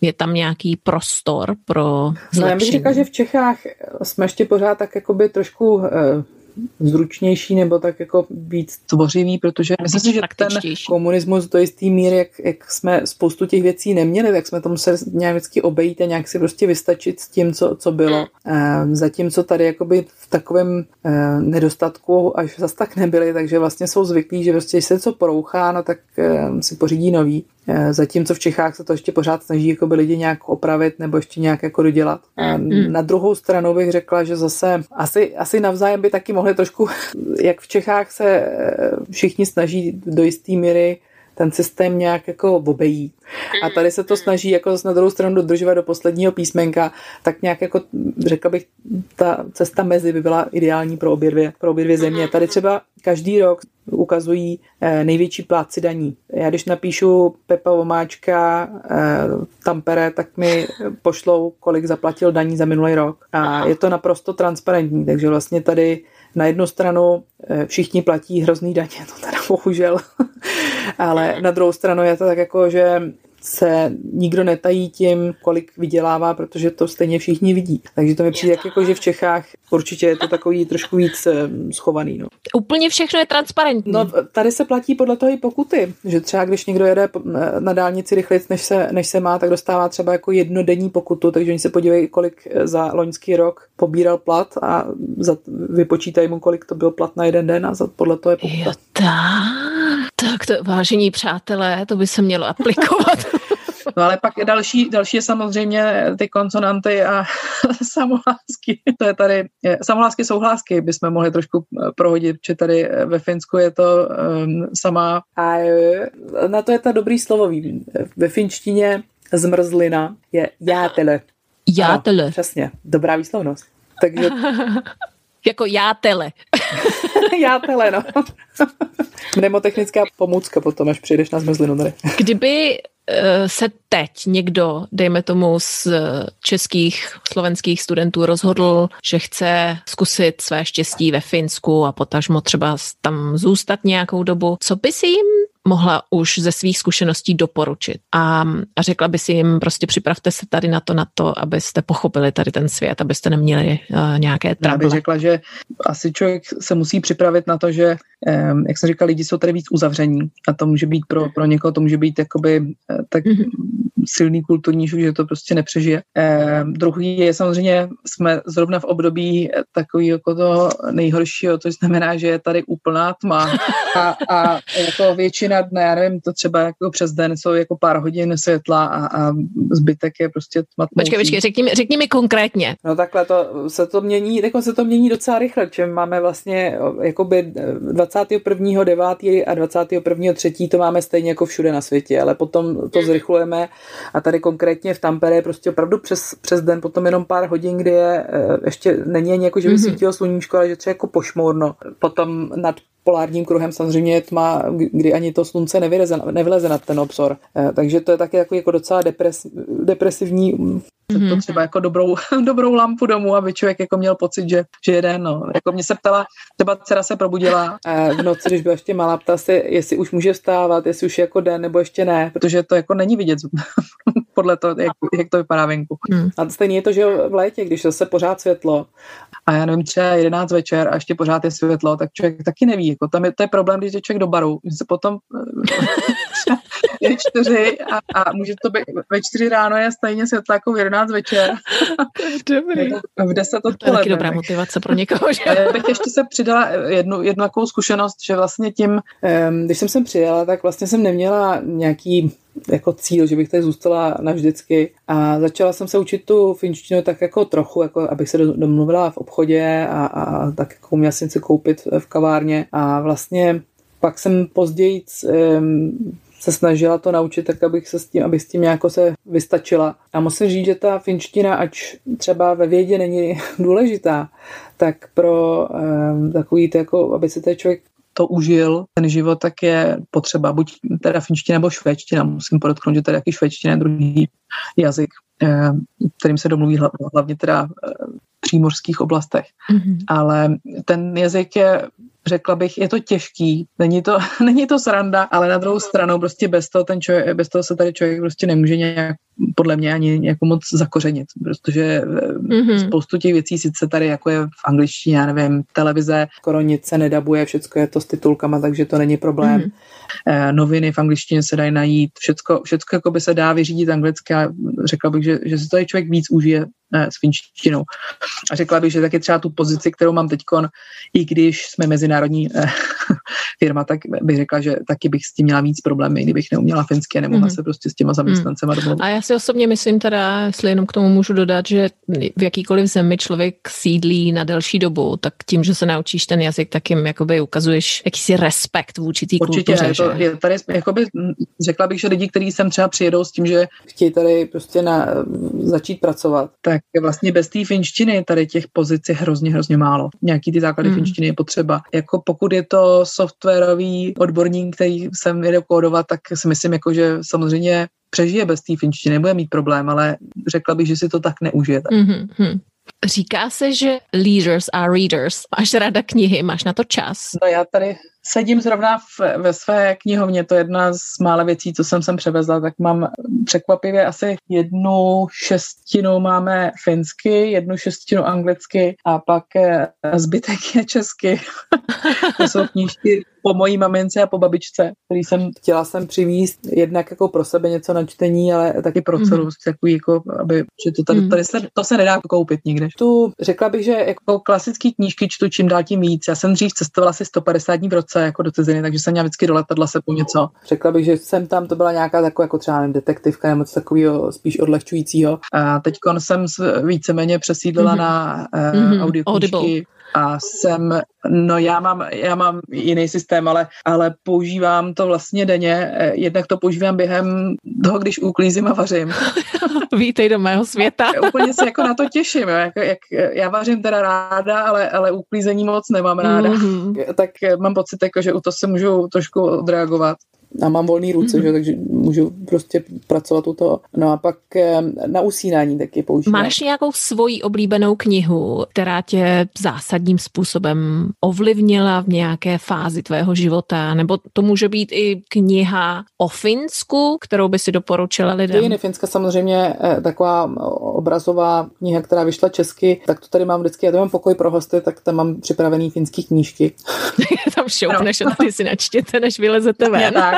Je tam nějaký prostor pro zlepšení? No, já bych říkal, že v Čechách jsme ještě pořád tak jakoby trošku eh, zručnější nebo tak jako víc tvořivý, protože myslím si, že ten komunismus do jistý míry, jak, jak jsme spoustu těch věcí neměli, tak jsme to museli nějak vždycky obejít a nějak si prostě vystačit s tím, co, co bylo. Ehm, zatímco tady jakoby v takovém eh, nedostatku až zas tak nebyli, takže vlastně jsou zvyklí, že prostě, když se něco porouchá, no tak eh, si pořídí nový. Eh, zatímco v Čechách se to ještě pořád snaží jako by lidi nějak opravit nebo ještě nějak jako dodělat. Mm. Na druhou stranu bych řekla, že zase asi, asi navzájem by taky mohli trošku, jak v Čechách se eh, všichni snaží do jisté míry ten systém nějak jako obejít. A tady se to snaží jako na druhou stranu dodržovat do posledního písmenka, tak nějak jako řekla bych, ta cesta mezi by byla ideální pro obě dvě, pro obě dvě země. Tady třeba každý rok ukazují eh, největší pláci daní. Já když napíšu Pepa Vomáčka eh, Tampere, tak mi pošlou, kolik zaplatil daní za minulý rok. A je to naprosto transparentní, takže vlastně tady na jednu stranu eh, všichni platí hrozný daně, to teda bohužel, ale na druhou stranu je to tak jako, že se nikdo netají tím, kolik vydělává, protože to stejně všichni vidí. Takže to mi přijde jak jako, že v Čechách určitě je to takový trošku víc eh, schovaný. No. Úplně všechno je transparentní. No, tady se platí podle toho i pokuty, že třeba když někdo jede na dálnici rychleji, než se, než se má, tak dostává třeba jako jednodenní pokutu, takže oni se podívají, kolik eh, za loňský rok pobíral plat a za, vypočítají mu, kolik to byl plat na jeden den a za, podle toho je pokuta. Jo, tak. Tak to, vážení přátelé, to by se mělo aplikovat. No ale pak další, další je samozřejmě ty konsonanty a samohlásky. To je tady, samohlásky, souhlásky bychom mohli trošku eh, prohodit, že tady eh, ve Finsku je to um, sama. A eh, na to je ta dobrý slovo. Ve finštině zmrzlina je játele. Játele. Ano, přesně, dobrá výslovnost. Takže jako játele. játele, no. Mnemotechnická pomůcka potom, až přijdeš na zmrzlinu tady. Kdyby Eh, se teď někdo, dejme tomu z českých, slovenských studentů rozhodl, že chce zkusit své štěstí ve Finsku a potažmo třeba tam zůstat nějakou dobu, co by si jim mohla už ze svých zkušeností doporučit. A, a řekla by si jim, prostě připravte se tady na to, na to, abyste pochopili tady ten svět, abyste neměli uh, nějaké trable. Já bych řekla, že asi člověk se musí připravit na to, že, um, jak jsem říkal, lidi jsou tady víc uzavření a to může být pro, pro někoho, to může být jakoby uh, tak mm-hmm. silný kulturní šok, že to prostě nepřežije. Um, druhý je samozřejmě, jsme zrovna v období takový jako to nejhoršího, to znamená, že je tady úplná tma a, a jako většina na dne, já nevím, to třeba jako přes den jsou jako pár hodin světla a, a zbytek je prostě tmatnoucí. Počkej, počkej, řekni mi, řekni mi konkrétně. No takhle to, se to mění, jako se to mění docela rychle, čím máme vlastně jakoby 21.9. a 21.3. to máme stejně jako všude na světě, ale potom to zrychlujeme a tady konkrétně v Tampere je prostě opravdu přes, přes den potom jenom pár hodin, kdy je eh, ještě není ani jako, že by mm-hmm. svítilo sluníčko, ale že třeba jako pošmourno. Potom nad polárním kruhem samozřejmě je tma, kdy ani to slunce nevyleze, nevyleze na ten obzor. Eh, takže to je taky jako, jako docela depres, depresivní mm-hmm. to třeba jako dobrou, dobrou lampu domů, aby člověk jako měl pocit, že, že jede. No. Jako mě se ptala, třeba dcera se probudila v noci, když byla ještě malá, ptala se, jestli už může vstávat, jestli už je jako den nebo ještě ne, protože to jako není vidět podle toho, jak, jak to vypadá venku. Hmm. A stejně je to, že v létě, když zase pořád světlo a já nevím, třeba 11 večer a ještě pořád je světlo, tak člověk taky neví. Jako tam je, to je problém, když je člověk do baru, že se potom je čtyři a, a může to být ve čtyři ráno je stejně světlo jako v 11 večer. Dobrý. v 10 odpoledne. To je taky dobrá motivace pro někoho. Že? Já bych ještě se přidala jednu, jednu takovou zkušenost, že vlastně tím, když jsem sem přijela, tak vlastně jsem neměla nějaký jako cíl, že bych tady zůstala navždycky a začala jsem se učit tu finštinu tak jako trochu, jako abych se domluvila v obchodě a, a tak jako uměla jsem si koupit v kavárně a vlastně pak jsem později um, se snažila to naučit tak, abych se s tím, abych s tím nějak se vystačila. A musím říct, že ta finština, ač třeba ve vědě není důležitá, tak pro um, takový, to, jako, aby se ten člověk to užil, ten život, tak je potřeba buď teda finština nebo švédština. Musím podotknout, že teda jaký švédština je druhý jazyk, eh, kterým se domluví hlavně teda eh, v přímořských oblastech. Mm-hmm. Ale ten jazyk je řekla bych, je to těžký, není to, není to sranda, ale na druhou stranu prostě bez toho, ten člověk, bez toho se tady člověk prostě nemůže nějak podle mě ani jako moc zakořenit, protože mm-hmm. spoustu těch věcí sice tady jako je v angličtině, já nevím, televize, skoro nic se nedabuje, všechno je to s titulkama, takže to není problém. Mm-hmm. Noviny v angličtině se dají najít, všecko, všecko jako by se dá vyřídit anglicky a řekla bych, že, že si tady člověk víc užije eh, s finštinou. A řekla bych, že taky třeba tu pozici, kterou mám teď, i když jsme mezinárodní eh, firma, tak bych řekla, že taky bych s tím měla víc problémy, kdybych neuměla finsky a nemohla mm-hmm. se prostě s těma zaměstnancema mm. domluvit. A já si osobně myslím teda, jestli jenom k tomu můžu dodat, že v jakýkoliv zemi člověk sídlí na delší dobu, tak tím, že se naučíš ten jazyk, tak jim jakoby ukazuješ jakýsi respekt vůči té kultuře. Je to, je tady, jakoby, řekla bych, že lidi, kteří sem třeba přijedou s tím, že chtějí tady prostě na, začít pracovat, tak vlastně bez té finštiny tady těch pozic je hrozně, hrozně málo. Nějaký ty základy hmm. finštiny je potřeba. Jako pokud je to softwarový odborník, který sem jde kódovat, tak si myslím, jako, že samozřejmě přežije bez té finštiny, nebude mít problém, ale řekla bych, že si to tak neužije. Tak. Mm-hmm. Říká se, že leaders are readers. Máš ráda knihy, máš na to čas? No já tady sedím zrovna v, ve své knihovně, to je jedna z mála věcí, co jsem sem převezla, tak mám překvapivě asi jednu šestinu máme finsky, jednu šestinu anglicky a pak eh, zbytek je česky. to jsou knížky po mojí mamince a po babičce, který jsem chtěla jsem přivízt jednak jako pro sebe něco na čtení, ale taky pro celou mm. takový, jako, aby, že to tady, mhm. tady se, to se nedá koupit nikde. Tu řekla bych, že jako klasický knížky čtu čím dál tím víc. Já jsem dřív cestovala asi 150 dní v roce jako do ciziny, takže jsem měla vždycky do letadla se po něco. Řekla bych, že jsem tam, to byla nějaká taková jako třeba nevím, detektivka nebo něco takového spíš odlehčujícího. A teď jsem víceméně přesídlila mm-hmm. na uh, mm-hmm. audio a jsem, no já mám, já mám jiný systém, ale, ale používám to vlastně denně. Jednak to používám během toho, když uklízím a vařím. Vítej do mého světa. úplně se jako na to těším. Jo. Jak, jak, já vařím teda ráda, ale, ale uklízení moc nemám ráda. Mm-hmm. Tak mám pocit, jako, že u to se můžu trošku odreagovat a mám volný ruce, mm-hmm. že, takže můžu prostě pracovat u toho. No a pak eh, na usínání taky používám. Máš nějakou svoji oblíbenou knihu, která tě zásadním způsobem ovlivnila v nějaké fázi tvého života? Nebo to může být i kniha o Finsku, kterou by si doporučila lidem? Dějiny Finska samozřejmě eh, taková obrazová kniha, která vyšla česky, tak to tady mám vždycky, já to mám pokoj pro hosty, tak tam mám připravený finský knížky. tam šoupneš a ty si načtěte, než vylezete ven. tak.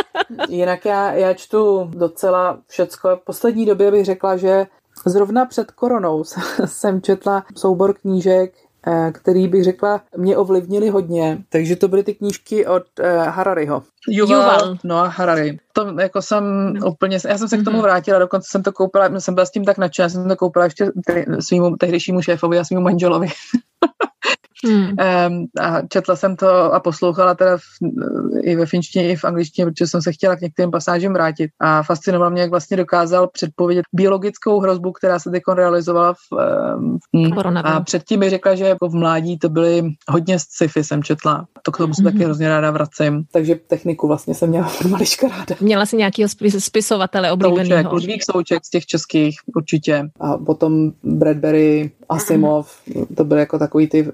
Jinak já, já čtu docela všecko. V poslední době bych řekla, že zrovna před koronou jsem četla soubor knížek eh, který bych řekla, mě ovlivnili hodně. Takže to byly ty knížky od uh, Harariho. Yuval. Yuval. No a Harari. To jako jsem no. úplně, já jsem se k tomu mhm. vrátila, dokonce jsem to koupila, jsem byla s tím tak nadšená, jsem to koupila ještě svýmu tehdejšímu šéfovi a svýmu manželovi. Hmm. Um, a četla jsem to a poslouchala teda v, i ve finštině, i v angličtině, protože jsem se chtěla k některým pasážím vrátit. A fascinoval mě, jak vlastně dokázal předpovědět biologickou hrozbu, která se teď realizovala v, um, a předtím mi řekla, že jako v mládí to byly hodně sci-fi jsem četla. To k tomu se mm-hmm. taky hrozně ráda vracím. Takže techniku vlastně jsem měla malička ráda. Měla jsi nějakého spisovatele oblíbeného? Souček, Ludvík Souček z těch českých určitě. A potom Bradbury Asimov, to byl jako takový ty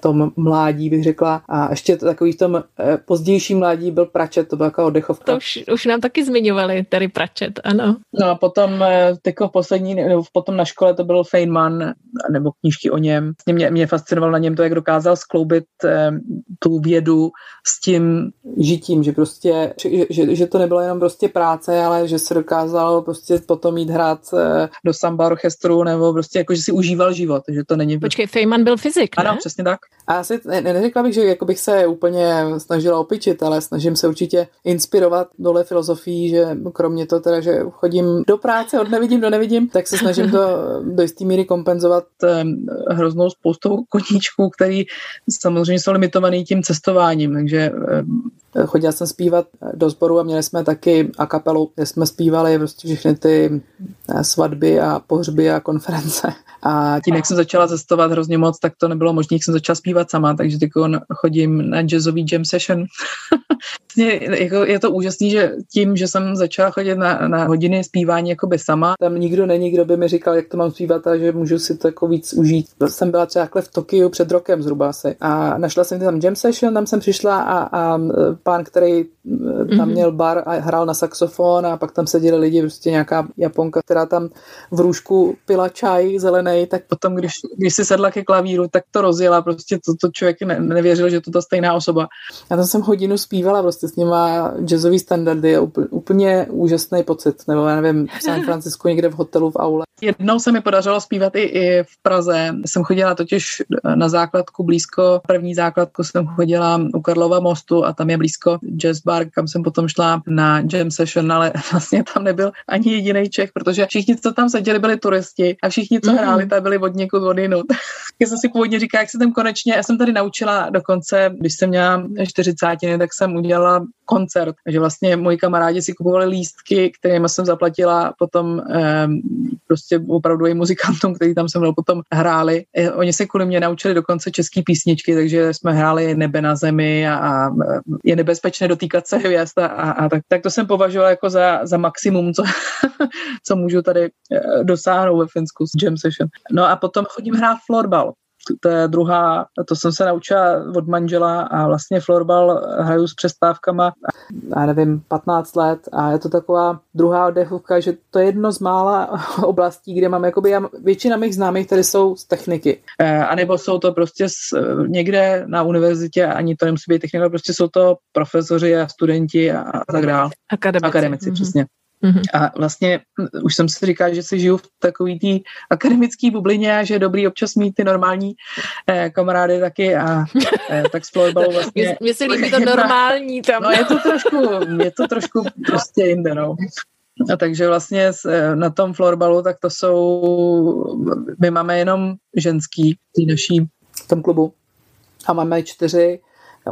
tom mládí, bych řekla. A ještě takový v tom eh, pozdější mládí byl Pračet, to byla jako oddechovka. To už, už nám taky zmiňovali, tady Pračet, ano. No a potom jako poslední, nebo potom na škole to byl Feynman, nebo knížky o něm. Mě, mě fascinovalo na něm to, jak dokázal skloubit tu vědu s tím žitím, že prostě, že, že, že to nebylo jenom prostě práce, ale že se dokázal prostě potom jít hrát eh, do samba orchestru nebo prostě jako, že si užíval život, že to není... Počkej, Feynman byl fyzik, ne? Ano, přesně tak. A asi ne, neřekla bych, že jako bych se úplně snažila opičit, ale snažím se určitě inspirovat dole filozofií, že kromě toho teda, že chodím do práce od nevidím do nevidím, tak se snažím to do jisté míry kompenzovat eh, hroznou spoustou koníčků, který samozřejmě jsou limitovaný tím cestováním, takže eh, chodila jsem zpívat do sboru a měli jsme taky a kapelu, kde jsme zpívali prostě všechny ty eh, svatby a pohřby a konference. A tím, jak jsem začala cestovat hrozně moc, tak to nebylo možné, jak jsem začala zpívat sama, takže teď chodím na jazzový jam session. jako je to úžasný, že tím, že jsem začala chodit na, na hodiny zpívání jakoby sama, tam nikdo není, kdo by mi říkal, jak to mám zpívat a že můžu si to jako víc užít. Jsem byla třeba v Tokiu před rokem zhruba asi a našla jsem tam jam session, tam jsem přišla a, a pán, který tam mhm. měl bar a hrál na saxofon a pak tam seděli lidi, prostě nějaká Japonka, která tam v růžku pila čaj zelený, tak potom, když, když si sedla ke klavíru, tak to rozjela, prostě to, to člověk ne, nevěřil, že to ta stejná osoba. Já tam jsem hodinu zpívala prostě s nima jazzový standardy, je úplně, úplně úžasný pocit, nebo já nevím, v San Francisco někde v hotelu v aule. Jednou se mi podařilo zpívat i, i v Praze. Jsem chodila totiž na základku blízko, první základku jsem chodila u Karlova mostu a tam je blízko jazz bar, kam jsem potom šla na jam session, ale vlastně tam nebyl ani jediný Čech, protože všichni, co tam seděli, byli turisti a všichni, co mm. hráli, tam byli od někud od jinut. Já jsem si původně říkala, jak se tam konečně, já jsem tady naučila dokonce, když jsem měla 40, tak jsem udělala koncert, že vlastně moji kamarádi si kupovali lístky, kterými jsem zaplatila potom eh, prostě opravdu i muzikantům, kteří tam se mnou potom hráli. Eh, oni se kvůli mě naučili dokonce české písničky, takže jsme hráli Nebe na zemi a, a je nebezpečné dotýkat se hvězd a, a, tak, tak to jsem považovala jako za, za maximum, co, co můžu tady eh, dosáhnout ve Finsku s jam session. No a potom chodím hrát florbal to je druhá, to jsem se naučila od manžela a vlastně florbal hraju s přestávkama, já nevím, 15 let a je to taková druhá oddechovka, že to je jedno z mála oblastí, kde mám, jakoby, já, většina mých známých tady jsou z techniky. E, a nebo jsou to prostě z, někde na univerzitě, ani to nemusí být technika, prostě jsou to profesoři a studenti a, a tak dále. Akademici. Akademici, mm-hmm. přesně. Mm-hmm. A vlastně už jsem si říkal, že si žiju v takový té akademické bublině a že je dobrý občas mít ty normální eh, kamarády taky a eh, tak s florbalou vlastně... Mně se líbí to normální tam. No je to trošku, je to trošku prostě jinde, no. A takže vlastně eh, na tom florbalu, tak to jsou, my máme jenom ženský v naší v tom klubu a máme čtyři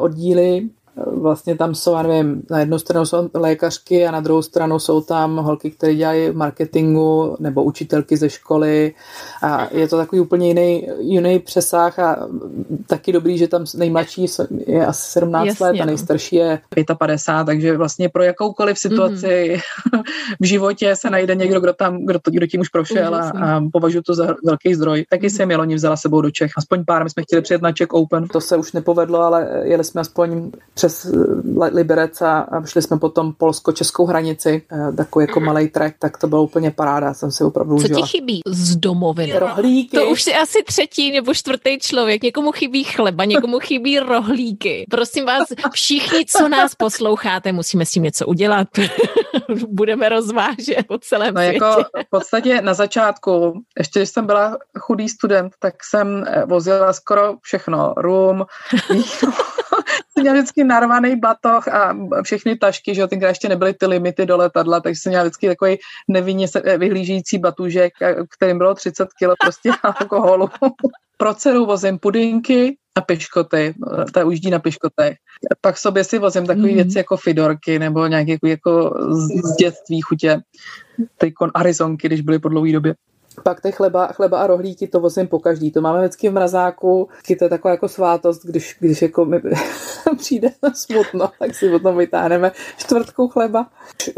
oddíly vlastně tam jsou, já nevím, na jednu stranu jsou lékařky a na druhou stranu jsou tam holky, které dělají marketingu nebo učitelky ze školy a je to takový úplně jiný, jiný přesah a taky dobrý, že tam nejmladší je asi 17 Jasně, let a no. nejstarší je 55, takže vlastně pro jakoukoliv situaci mm-hmm. v životě se najde někdo, kdo tam, kdo, to, kdo tím už prošel a, a považuji to za velký zdroj. Taky mm-hmm. jsem je loni vzala sebou do Čech. Aspoň pár, my jsme chtěli přijet na Czech Open. To se už nepovedlo, ale jeli jsme aspoň přes eh, Liberec a šli jsme potom polsko-českou hranici, eh, takový jako malý trek, tak to bylo úplně paráda, jsem si opravdu užila. Co ti chybí z domoviny? Rohlíky. To už si asi třetí nebo čtvrtý člověk. Někomu chybí chleba, někomu chybí rohlíky. Prosím vás, všichni, co nás posloucháte, musíme s tím něco udělat. Budeme rozvážet po celém no, jako světě. Jako v podstatě na začátku, ještě když jsem byla chudý student, tak jsem eh, vozila skoro všechno. Rum, víno, měl vždycky narvaný batoh a všechny tašky, že jo, tenkrát ještě nebyly ty limity do letadla, takže jsem měl vždycky takový nevinně se eh, vyhlížící batužek, kterým bylo 30 kg prostě alkoholu. Pro dceru vozím pudinky a piškoty, ta ujíždí na piškotech. Pak sobě si vozím takové mm. věci jako fidorky nebo nějaké jako, jako z, z dětství chutě, tejkon Arizonky, když byly po dlouhé době. Pak ty chleba, chleba a rohlíky to vozím po každý. To máme vždycky v mrazáku, to je taková jako svátost, když, když jako mi přijde smutno, tak si potom vytáhneme čtvrtku chleba.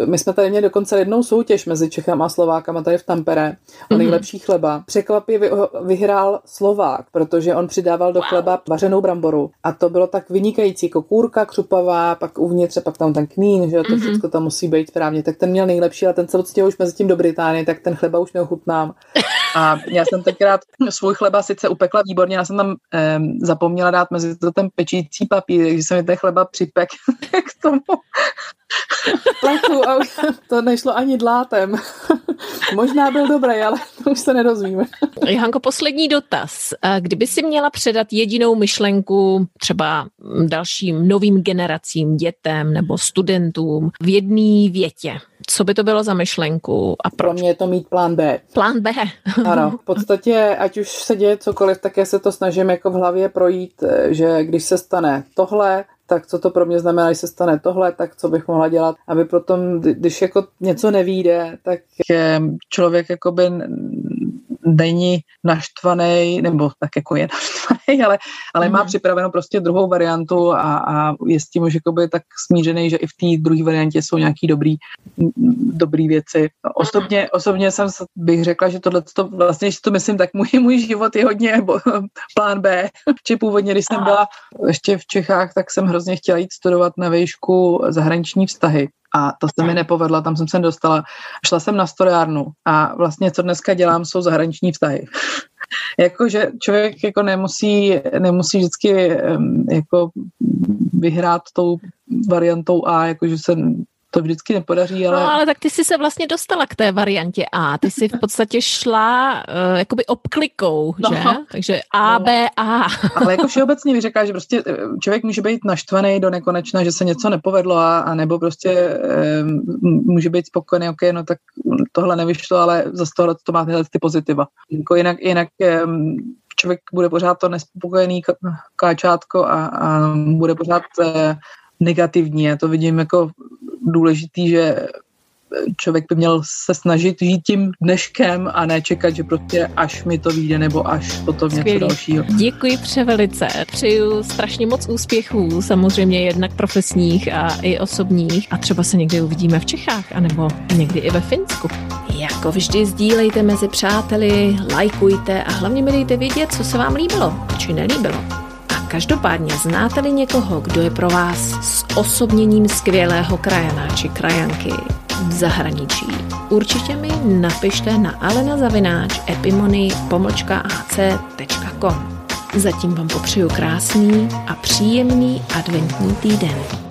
My jsme tady měli dokonce jednou soutěž mezi Čechama a Slovákama tady v Tampere o mhm. nejlepší chleba. Překvapivě vyhrál Slovák, protože on přidával do chleba vařenou bramboru a to bylo tak vynikající, jako kůrka křupavá, pak uvnitř, pak tam ten kmín, že to mm-hmm. všechno tam musí být správně. Tak ten měl nejlepší, ale ten se odstěhul už mezi tím do Británie, tak ten chleba už neochutnám. A já jsem tenkrát svůj chleba sice upekla výborně, já jsem tam eh, zapomněla dát mezi to ten pečící papír, takže jsem mi ten chleba připek k tomu plechu a to nešlo ani dlátem. Možná byl dobrý, ale to už se nedozvíme. Johanko, poslední dotaz. Kdyby si měla předat jedinou myšlenku třeba dalším novým generacím, dětem nebo studentům v jedné větě, co by to bylo za myšlenku a proč? Pro mě je to mít plán B. Plán B. ano, v podstatě, ať už se děje cokoliv, tak já se to snažím jako v hlavě projít, že když se stane tohle, tak co to pro mě znamená, když se stane tohle, tak co bych mohla dělat, aby potom, když jako něco nevíde, tak člověk jakoby není naštvaný, nebo tak jako je naštvaný, ale, ale mm. má mhm. připravenou prostě druhou variantu a, a je s tím už jakoby tak smířený, že i v té druhé variantě jsou nějaký dobrý, dobrý věci. Osobně, osobně jsem bych řekla, že tohle to vlastně, že to myslím, tak můj, můj život je hodně bo, plán B. Či původně, když jsem byla ještě v Čechách, tak jsem hrozně chtěla jít studovat na výšku zahraniční vztahy. A to se mi nepovedlo, tam jsem se dostala. Šla jsem na storiárnu a vlastně co dneska dělám, jsou zahraniční vztahy. Jakože člověk jako nemusí, nemusí vždycky jako vyhrát tou variantou A, jakože se to vždycky nepodaří, ale... No, ale tak ty jsi se vlastně dostala k té variantě A. Ty jsi v podstatě šla uh, jakoby obklikou, no. že? Takže A, no. B, A. ale jako všeobecně mi říká, že prostě eh, člověk může být naštvaný do nekonečna, že se něco nepovedlo a, a nebo prostě um, může být spokojený, ok, no tak tohle nevyšlo, ale zase tohle to má tyhle ty pozitiva. Jako jinak, jinak um, člověk bude pořád to nespokojený káčátko a, a bude pořád uh, negativní. Já to vidím jako důležitý, že člověk by měl se snažit žít tím dneškem a ne čekat, že prostě až mi to vyjde nebo až potom Skvělý. něco dalšího. Děkuji převelice. Přeju strašně moc úspěchů, samozřejmě jednak profesních a i osobních a třeba se někdy uvidíme v Čechách anebo někdy i ve Finsku. Jako vždy sdílejte mezi přáteli, lajkujte a hlavně mi dejte vědět, co se vám líbilo či nelíbilo. Každopádně znáte-li někoho, kdo je pro vás s osobněním skvělého krajana či krajanky v zahraničí, určitě mi napište na alenazavináč epimony ac.com. Zatím vám popřeju krásný a příjemný adventní týden.